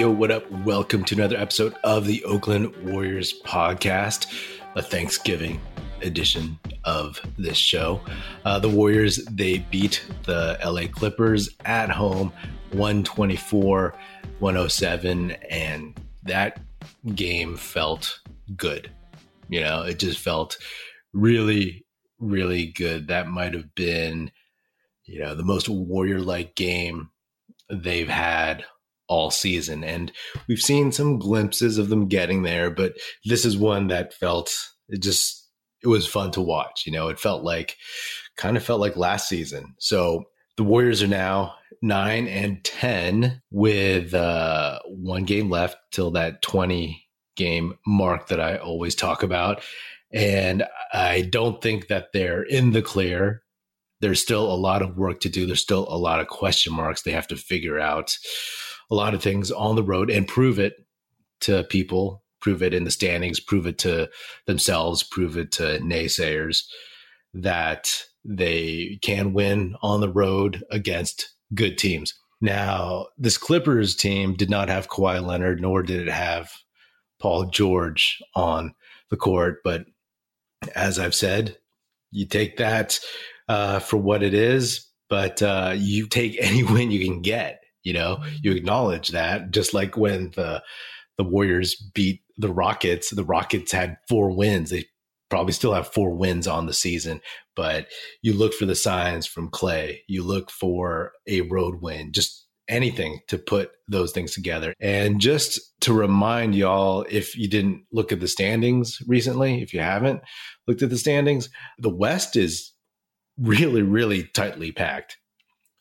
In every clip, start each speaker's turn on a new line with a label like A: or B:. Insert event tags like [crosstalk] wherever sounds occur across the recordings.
A: Yo, what up? Welcome to another episode of the Oakland Warriors podcast, a Thanksgiving edition of this show. Uh, the Warriors, they beat the LA Clippers at home 124 107, and that game felt good. You know, it just felt really, really good. That might have been, you know, the most warrior like game they've had all season. And we've seen some glimpses of them getting there, but this is one that felt it just it was fun to watch. You know, it felt like kind of felt like last season. So the Warriors are now nine and ten with uh, one game left till that twenty game mark that I always talk about. And I don't think that they're in the clear. There's still a lot of work to do. There's still a lot of question marks they have to figure out a lot of things on the road and prove it to people, prove it in the standings, prove it to themselves, prove it to naysayers that they can win on the road against good teams. Now, this Clippers team did not have Kawhi Leonard, nor did it have Paul George on the court. But as I've said, you take that uh, for what it is, but uh, you take [laughs] any win you can get. You know, mm-hmm. you acknowledge that just like when the the Warriors beat the Rockets, the Rockets had four wins. They probably still have four wins on the season, but you look for the signs from Klay. You look for a road win, just anything to put those things together. And just to remind y'all, if you didn't look at the standings recently, if you haven't looked at the standings, the West is really, really tightly packed.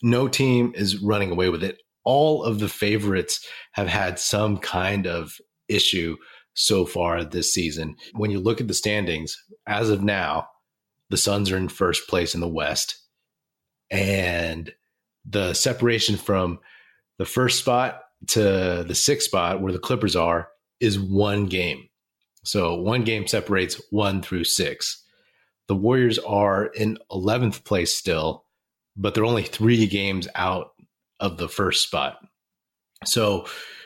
A: No team is running away with it all of the favorites have had some kind of issue so far this season. When you look at the standings, as of now, the Suns are in first place in the West. And the separation from the first spot to the sixth spot, where the Clippers are, is one game. So one game separates one through six. The Warriors are in 11th place still, but they're only three games out of the first spot. So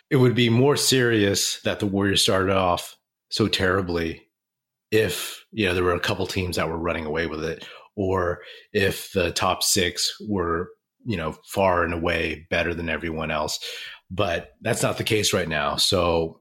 A: it would be more serious that the Warriors started off so terribly if you know there were a couple teams that were running away with it or if the top 6 were you know far and away better than everyone else. But that's not the case right now. So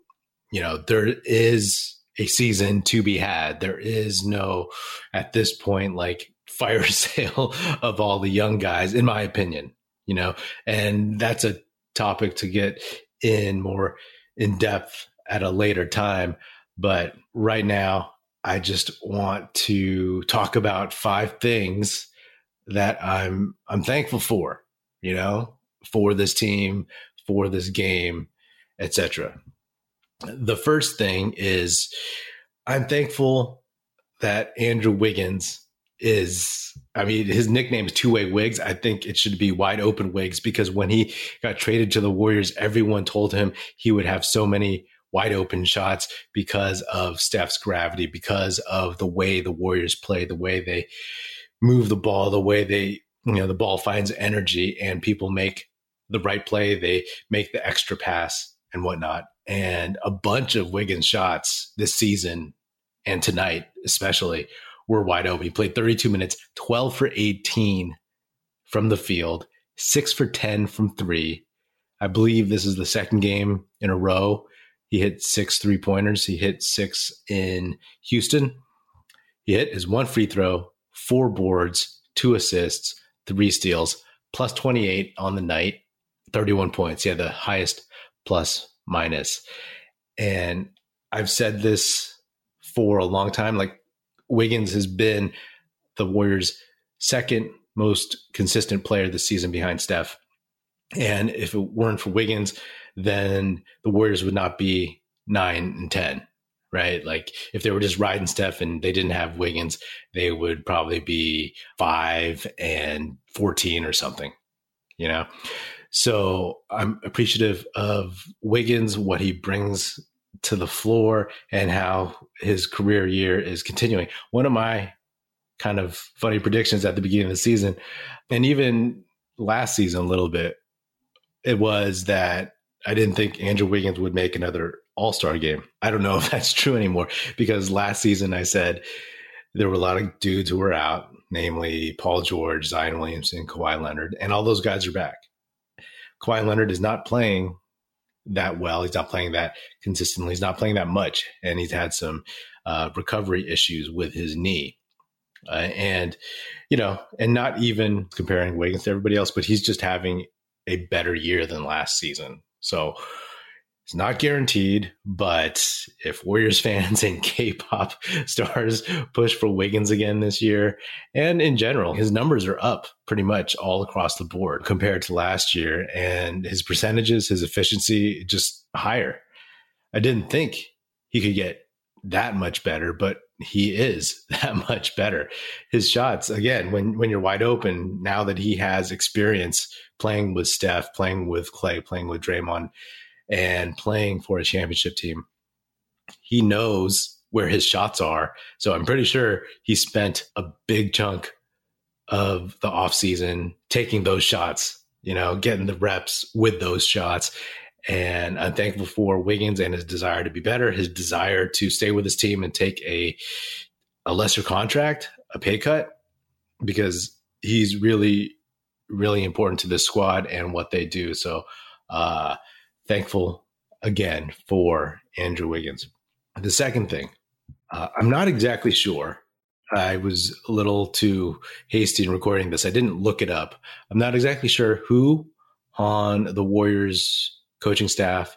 A: you know there is a season to be had. There is no at this point like fire [laughs] sale of all the young guys in my opinion you know, and that's a topic to get in more in depth at a later time. But right now, I just want to talk about five things that I'm I'm thankful for, you know, for this team, for this game, etc. The first thing is I'm thankful that Andrew Wiggins is I mean, his nickname is Two Way Wigs. I think it should be Wide Open Wigs because when he got traded to the Warriors, everyone told him he would have so many wide open shots because of Steph's gravity, because of the way the Warriors play, the way they move the ball, the way they, you know, the ball finds energy and people make the right play, they make the extra pass and whatnot. And a bunch of Wiggins shots this season and tonight, especially, were wide open. He played 32 minutes, 12 for 18 from the field, six for 10 from three. I believe this is the second game in a row. He hit six three pointers. He hit six in Houston. He hit his one free throw, four boards, two assists, three steals, plus 28 on the night, 31 points. He had the highest plus minus. And I've said this for a long time. Like Wiggins has been the Warriors' second most consistent player this season behind Steph. And if it weren't for Wiggins, then the Warriors would not be nine and 10, right? Like if they were just riding Steph and they didn't have Wiggins, they would probably be five and 14 or something, you know? So I'm appreciative of Wiggins, what he brings to the floor and how his career year is continuing. One of my kind of funny predictions at the beginning of the season, and even last season a little bit, it was that I didn't think Andrew Wiggins would make another All Star game. I don't know [laughs] if that's true anymore because last season I said there were a lot of dudes who were out, namely Paul George, Zion Williamson, Kawhi Leonard, and all those guys are back. Kawhi Leonard is not playing that well. He's not playing that consistently. He's not playing that much, and he's had some uh, recovery issues with his knee. Uh, and you know, and not even comparing Wiggins to everybody else, but he's just having a better year than last season. So it's not guaranteed, but if Warriors fans and [laughs] K-pop stars push for Wiggins again this year, and in general, his numbers are up pretty much all across the board compared to last year, and his percentages, his efficiency, just higher. I didn't think he could get that much better, but he is [laughs] that much better. His shots, again, when when you're wide open, now that he has experience playing with Steph, playing with Klay, playing with Draymond and playing for a championship team, he knows where his shots are. So I'm pretty sure he spent a big chunk of the offseason taking those shots, you know, getting the reps with those shots. And I'm thankful for Wiggins and his desire to be better, his desire to stay with his team and take a a lesser contract, a pay cut, because he's really, really important to this squad and what they do. So uh thankful again for Andrew Wiggins. The second thing, uh, I'm not exactly sure. I was a little too hasty in recording this. I didn't look it up. I'm not exactly sure who on the Warriors coaching staff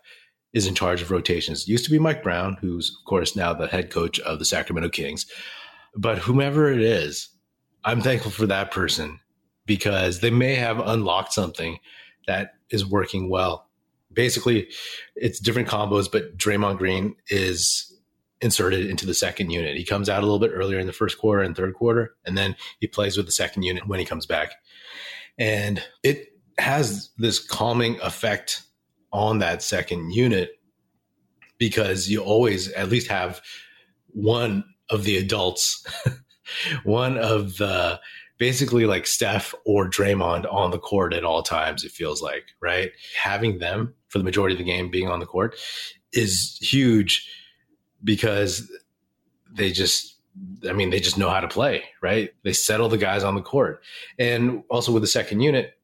A: is in charge of rotations. It used to be Mike Brown, who's, of course, now the head coach of the Sacramento Kings. But whomever it is, I'm thankful for that person because they may have unlocked something that is working well basically it's different combos, but Draymond Green is inserted into the second unit. He comes out a little bit earlier in the first quarter and third quarter, and then he plays with the second unit when he comes back. And it has this calming effect on that second unit because you always at least have one of the adults, [laughs] one of the basically like Steph or Draymond on the court at all times, it feels like, right? Having them for the majority of the game being on the court is huge because they just I mean, they just know how to play, right? They settle the guys on the court. And also with the second unit,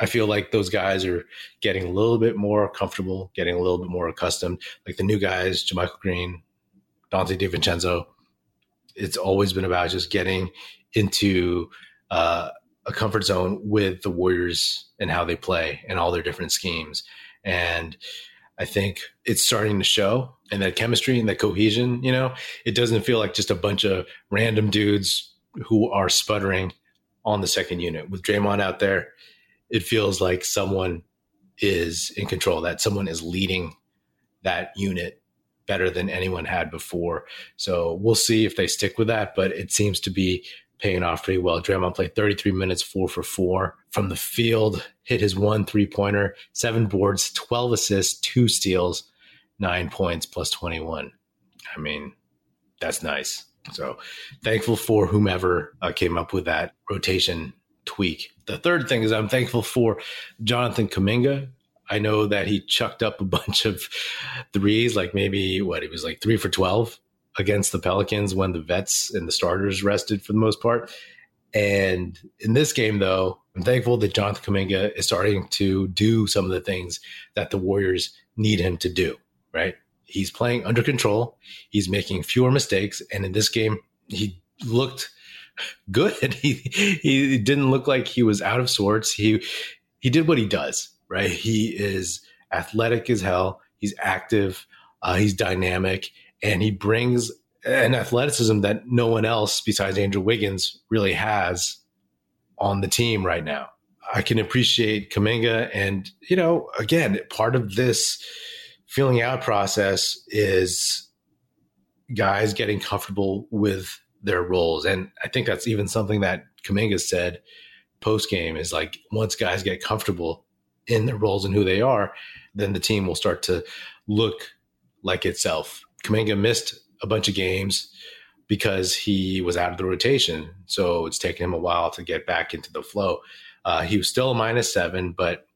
A: I feel like those guys are getting a little bit more comfortable, getting a little bit more accustomed. Like the new guys, JaMychal Green, Donte DiVincenzo. It's always been about just getting into uh, a comfort zone with the Warriors and how they play and all their different schemes. And I think it's starting to show and that chemistry and that cohesion, you know, it doesn't feel like just a bunch of random dudes who are sputtering on the second unit. With Draymond out there, it feels like someone is in control, that someone is leading that unit better than anyone had before. So we'll see if they stick with that, but it seems to be paying off pretty well. Draymond played 33 minutes, four for four from the field, hit his one three pointer, seven boards, 12 assists, two steals, nine points, plus 21. I mean, that's nice. So thankful for whomever uh, came up with that rotation tweak. The third thing is I'm thankful for Jonathan Kuminga. I know that he chucked up a [laughs] bunch of threes, like maybe what he was like three for 12 against the Pelicans when the vets and the starters rested for the most part. And in this game, though, I'm thankful that Jonathan Kuminga is starting to do some of the things that the Warriors need him to do, right? He's playing under control. He's making fewer mistakes. And in this game, he looked good. [laughs] He he didn't look like he was out of sorts. He he did what he does, right? He is athletic as hell. He's active. Uh, he's dynamic and he brings an athleticism that no one else besides Andrew Wiggins really has on the team right now. I can appreciate Kuminga, and you know, again, part of this feeling out process is guys getting comfortable with their roles, and I think that's even something that Kuminga said post game is like once guys get comfortable in their roles and who they are, then the team will start to look like itself Kuminga missed a bunch of games because he was out of the rotation. So it's taken him a while to get back into the flow. Uh, he was still minus seven, but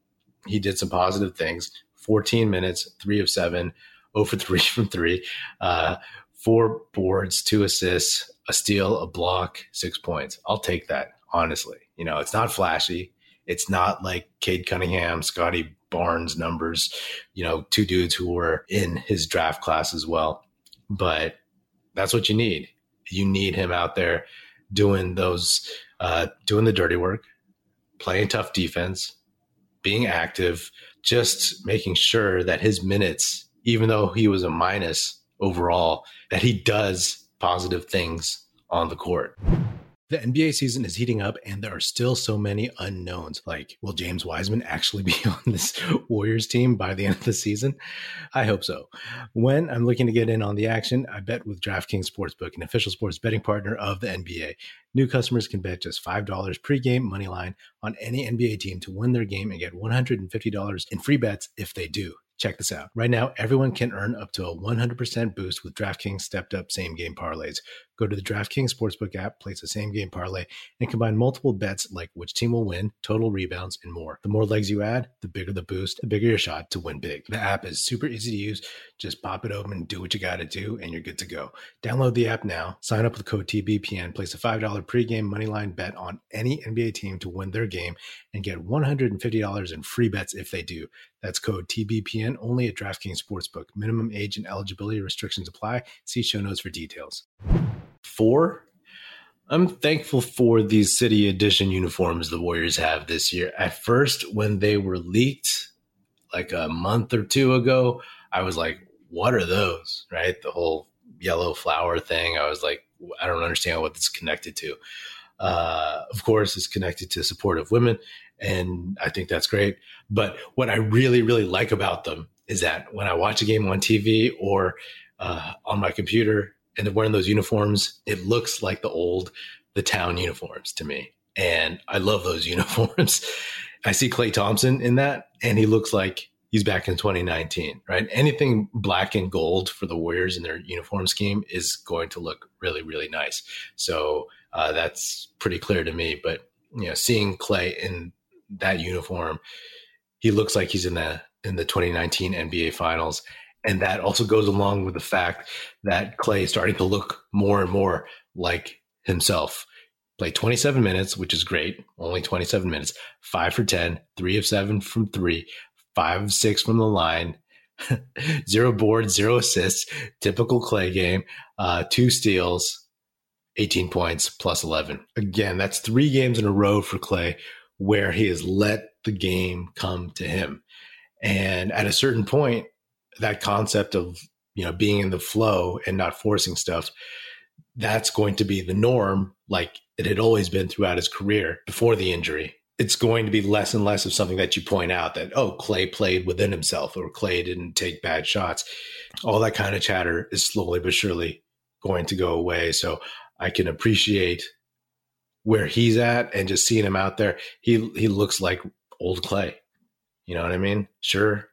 A: he did some positive things 14 minutes, three of seven, 0 [laughs] for three from three, uh, four boards, two assists, a steal, a block, six points. I'll take that, honestly. You know, it's not flashy. It's not like Cade Cunningham, Scottie Barnes numbers, you know, two dudes who were in his draft class as well. But that's what you need. You need him out there doing those, uh, doing the dirty work, playing tough defense, being active, just making sure that his minutes, even though he was a minus overall, that he does positive things on the court. The NBA season is heating up, and there are still so many unknowns. Like, will James Wiseman actually [laughs] be on this Warriors team by the end of the season? I hope so. When I'm looking to get in on the action, I bet with DraftKings Sportsbook, an official sports betting partner of the NBA. New customers can bet just $5 pregame money line on any NBA team to win their game and get $150 in free bets if they do. Check this out. Right now, everyone can earn up to a 100% boost with DraftKings stepped up same game parlays. Go to the DraftKings Sportsbook app, place a same game parlay, and combine multiple bets like which team will win, total rebounds, and more. The more legs you add, the bigger the boost, the bigger your shot to win big. The app is super easy to use. Just pop it open, do what you got to do, and you're good to go. Download the app now, sign up with code TBPN, place a $5 pregame moneyline bet on any NBA team to win their game, and get $150 in free bets if they do. That's code TBPN only at DraftKings Sportsbook. Minimum age and eligibility restrictions apply. See show notes for details. Four, I'm thankful for these city edition uniforms the Warriors have this year. At first, when they were leaked like a month or two ago, I was like, what are those? Right? The whole yellow flower thing. I was like, I don't understand what it's connected to. Uh, of course, it's connected to supportive women and I think that's great. But what I really, really like about them is that when I watch a game on TV or uh, on my computer and they're wearing those uniforms, it looks like the old, the town uniforms to me. And I love those [laughs] uniforms. I see Klay Thompson in that, and he looks like he's back in 2019, right? Anything black and gold for the Warriors in their uniform scheme is going to look really, really nice. So uh, that's pretty clear to me. But you know, seeing Klay in that uniform, he looks like he's in the in the 2019 NBA Finals, and that also goes along with the fact that Klay is starting to look more and more like himself. Played 27 minutes, which is great. Only 27 minutes. Five for 10, three of seven from three, five of six from the line, [laughs] zero boards, zero assists. Typical Klay game. Uh, two steals, 18 points plus 11. Again, that's three games in a row for Klay where he has let the game come to him. And at a certain point, that concept of, you know, being in the flow and not forcing stuff, that's going to be the norm, like it had always been throughout his career before the injury. It's going to be less and less of something that you point out that, oh, Klay played within himself or Klay didn't take bad shots. All that kind of chatter is slowly but surely going to go away. So I can appreciate where he's at and just seeing him out there, he he looks like old Klay. You know what I mean? Sure,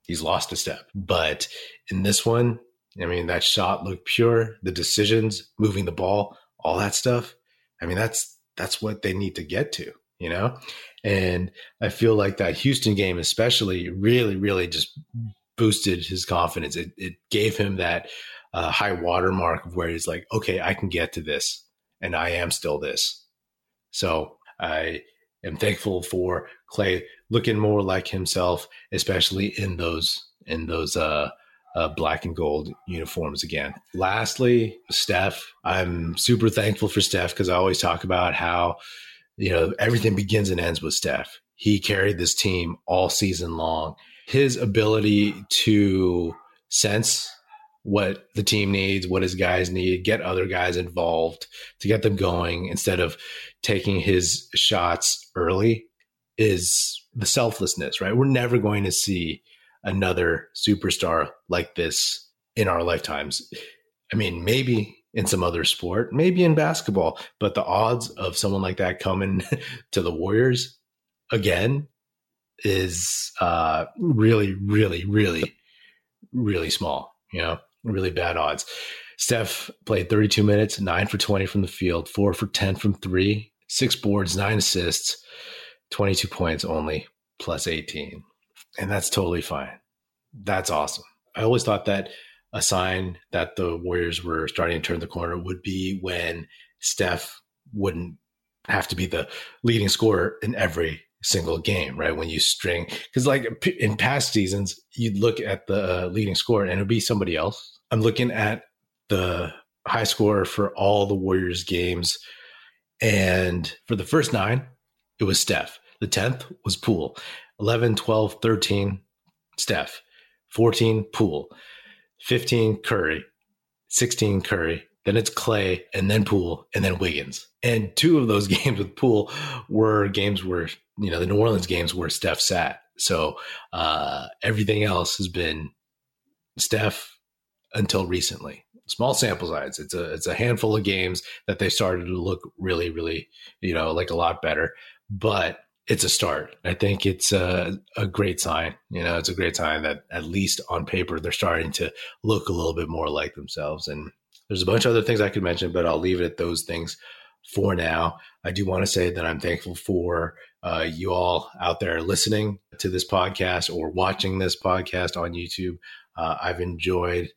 A: he's lost a step, but in this one, I mean that shot looked pure. The decisions, moving the ball, all that stuff. I mean that's that's what they need to get to, you know. And I feel like that Houston game, especially, really, really just boosted his confidence. It, it gave him that uh, high watermark of where he's like, okay, I can get to this and I am still this. So I am thankful for Klay looking more like himself, especially in those in those uh, uh, black and gold uniforms again. Lastly, Steph. I'm super thankful for Steph because I always talk about how you know everything begins and ends with Steph. He carried this team all season long. His ability to sense what the team needs, what his guys need, get other guys involved to get them going instead of taking his shots early is the selflessness, right? We're never going to see another superstar like this in our lifetimes. I mean, maybe in some other sport, maybe in basketball, but the odds of someone like that coming [laughs] to the Warriors again is uh, really, really, really, really small. You know, really bad odds. Steph played 32 minutes, nine for 20 from the field, four for 10 from three, six boards, nine assists, 22 points only, plus 18. And that's totally fine. That's awesome. I always thought that a sign that the Warriors were starting to turn the corner would be when Steph wouldn't have to be the leading scorer in every single game, right? When you string, because like in past seasons, you'd look at the uh, leading scorer and it would be somebody else. I'm looking at the high scorer for all the Warriors games. And for the first nine, it was Steph. The 10th was Poole. 11, 12, 13, Steph. 14, Poole. 15, Curry. 16, Curry. Then it's Klay and then Poole and then Wiggins. And two of those [laughs] games with Poole were games where, you know, the New Orleans games where Steph sat. So uh, everything else has been Steph until recently small sample size. It's a it's a handful of games that they started to look really, really, you know, like a lot better. But it's a start. I think it's a, a great sign. You know, it's a great sign that at least on paper they're starting to look a little bit more like themselves. And there's a bunch of other things I could mention, but I'll leave it at those things for now. I do want to say that I'm thankful for uh, you all out there listening to this podcast or watching this podcast on YouTube. Uh, I've enjoyed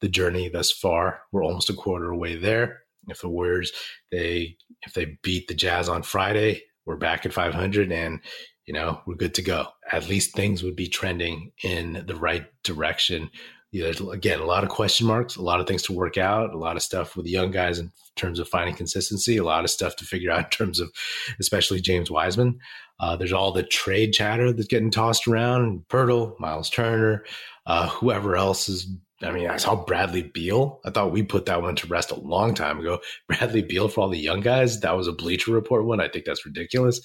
A: the journey thus far. We're almost a quarter away there. If the Warriors they if they beat the Jazz on Friday, we're back at 500 and you know we're good to go. At least things would be trending in the right direction. You know, again, a lot of question marks, a lot of things to work out, a lot of stuff with the young guys in terms of finding consistency, a lot of stuff to figure out in terms of, especially James Wiseman. Uh, there's all the trade chatter that's getting tossed around. Poeltl, Miles Turner, uh, whoever else is I mean, I saw Bradley Beal. I thought we put that one to rest a long time ago. [laughs] Bradley Beal for all the young guys. That was a Bleacher Report one. I think that's ridiculous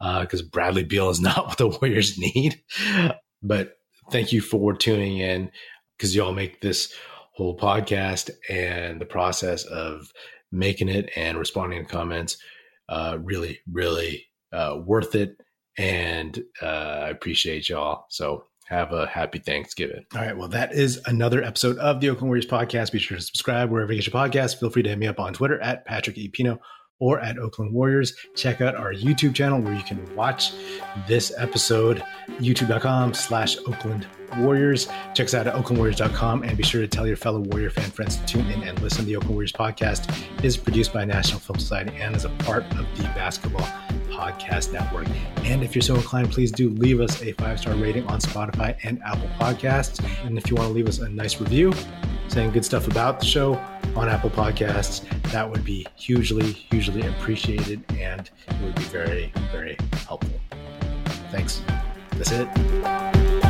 A: because uh, Bradley Beal is [laughs] not what the Warriors need. But thank you for tuning in because y'all make this whole podcast and the process of making it and responding to comments uh, really, really uh, worth it. And uh, I appreciate y'all. So have a happy Thanksgiving. All right. Well, that is another episode of the Oakland Warriors podcast. Be sure to subscribe wherever you get your podcast. Feel free to hit me up on Twitter at Patrick E. Pino or at Oakland Warriors. Check out our YouTube channel where you can watch this episode, youtube.com slash Oakland Warriors. Check us out at oaklandwarriors.com and be sure to tell your fellow Warrior fan friends to tune in and listen. The Oakland Warriors podcast is produced by National Film Society and is a part of the Basketball Podcast Network. And if you're so inclined, please do leave us a five star rating on Spotify and Apple Podcasts. And if you want to leave us a nice review saying good stuff about the show on Apple Podcasts, that would be hugely, hugely appreciated and it would be very, very helpful. Thanks. That's it.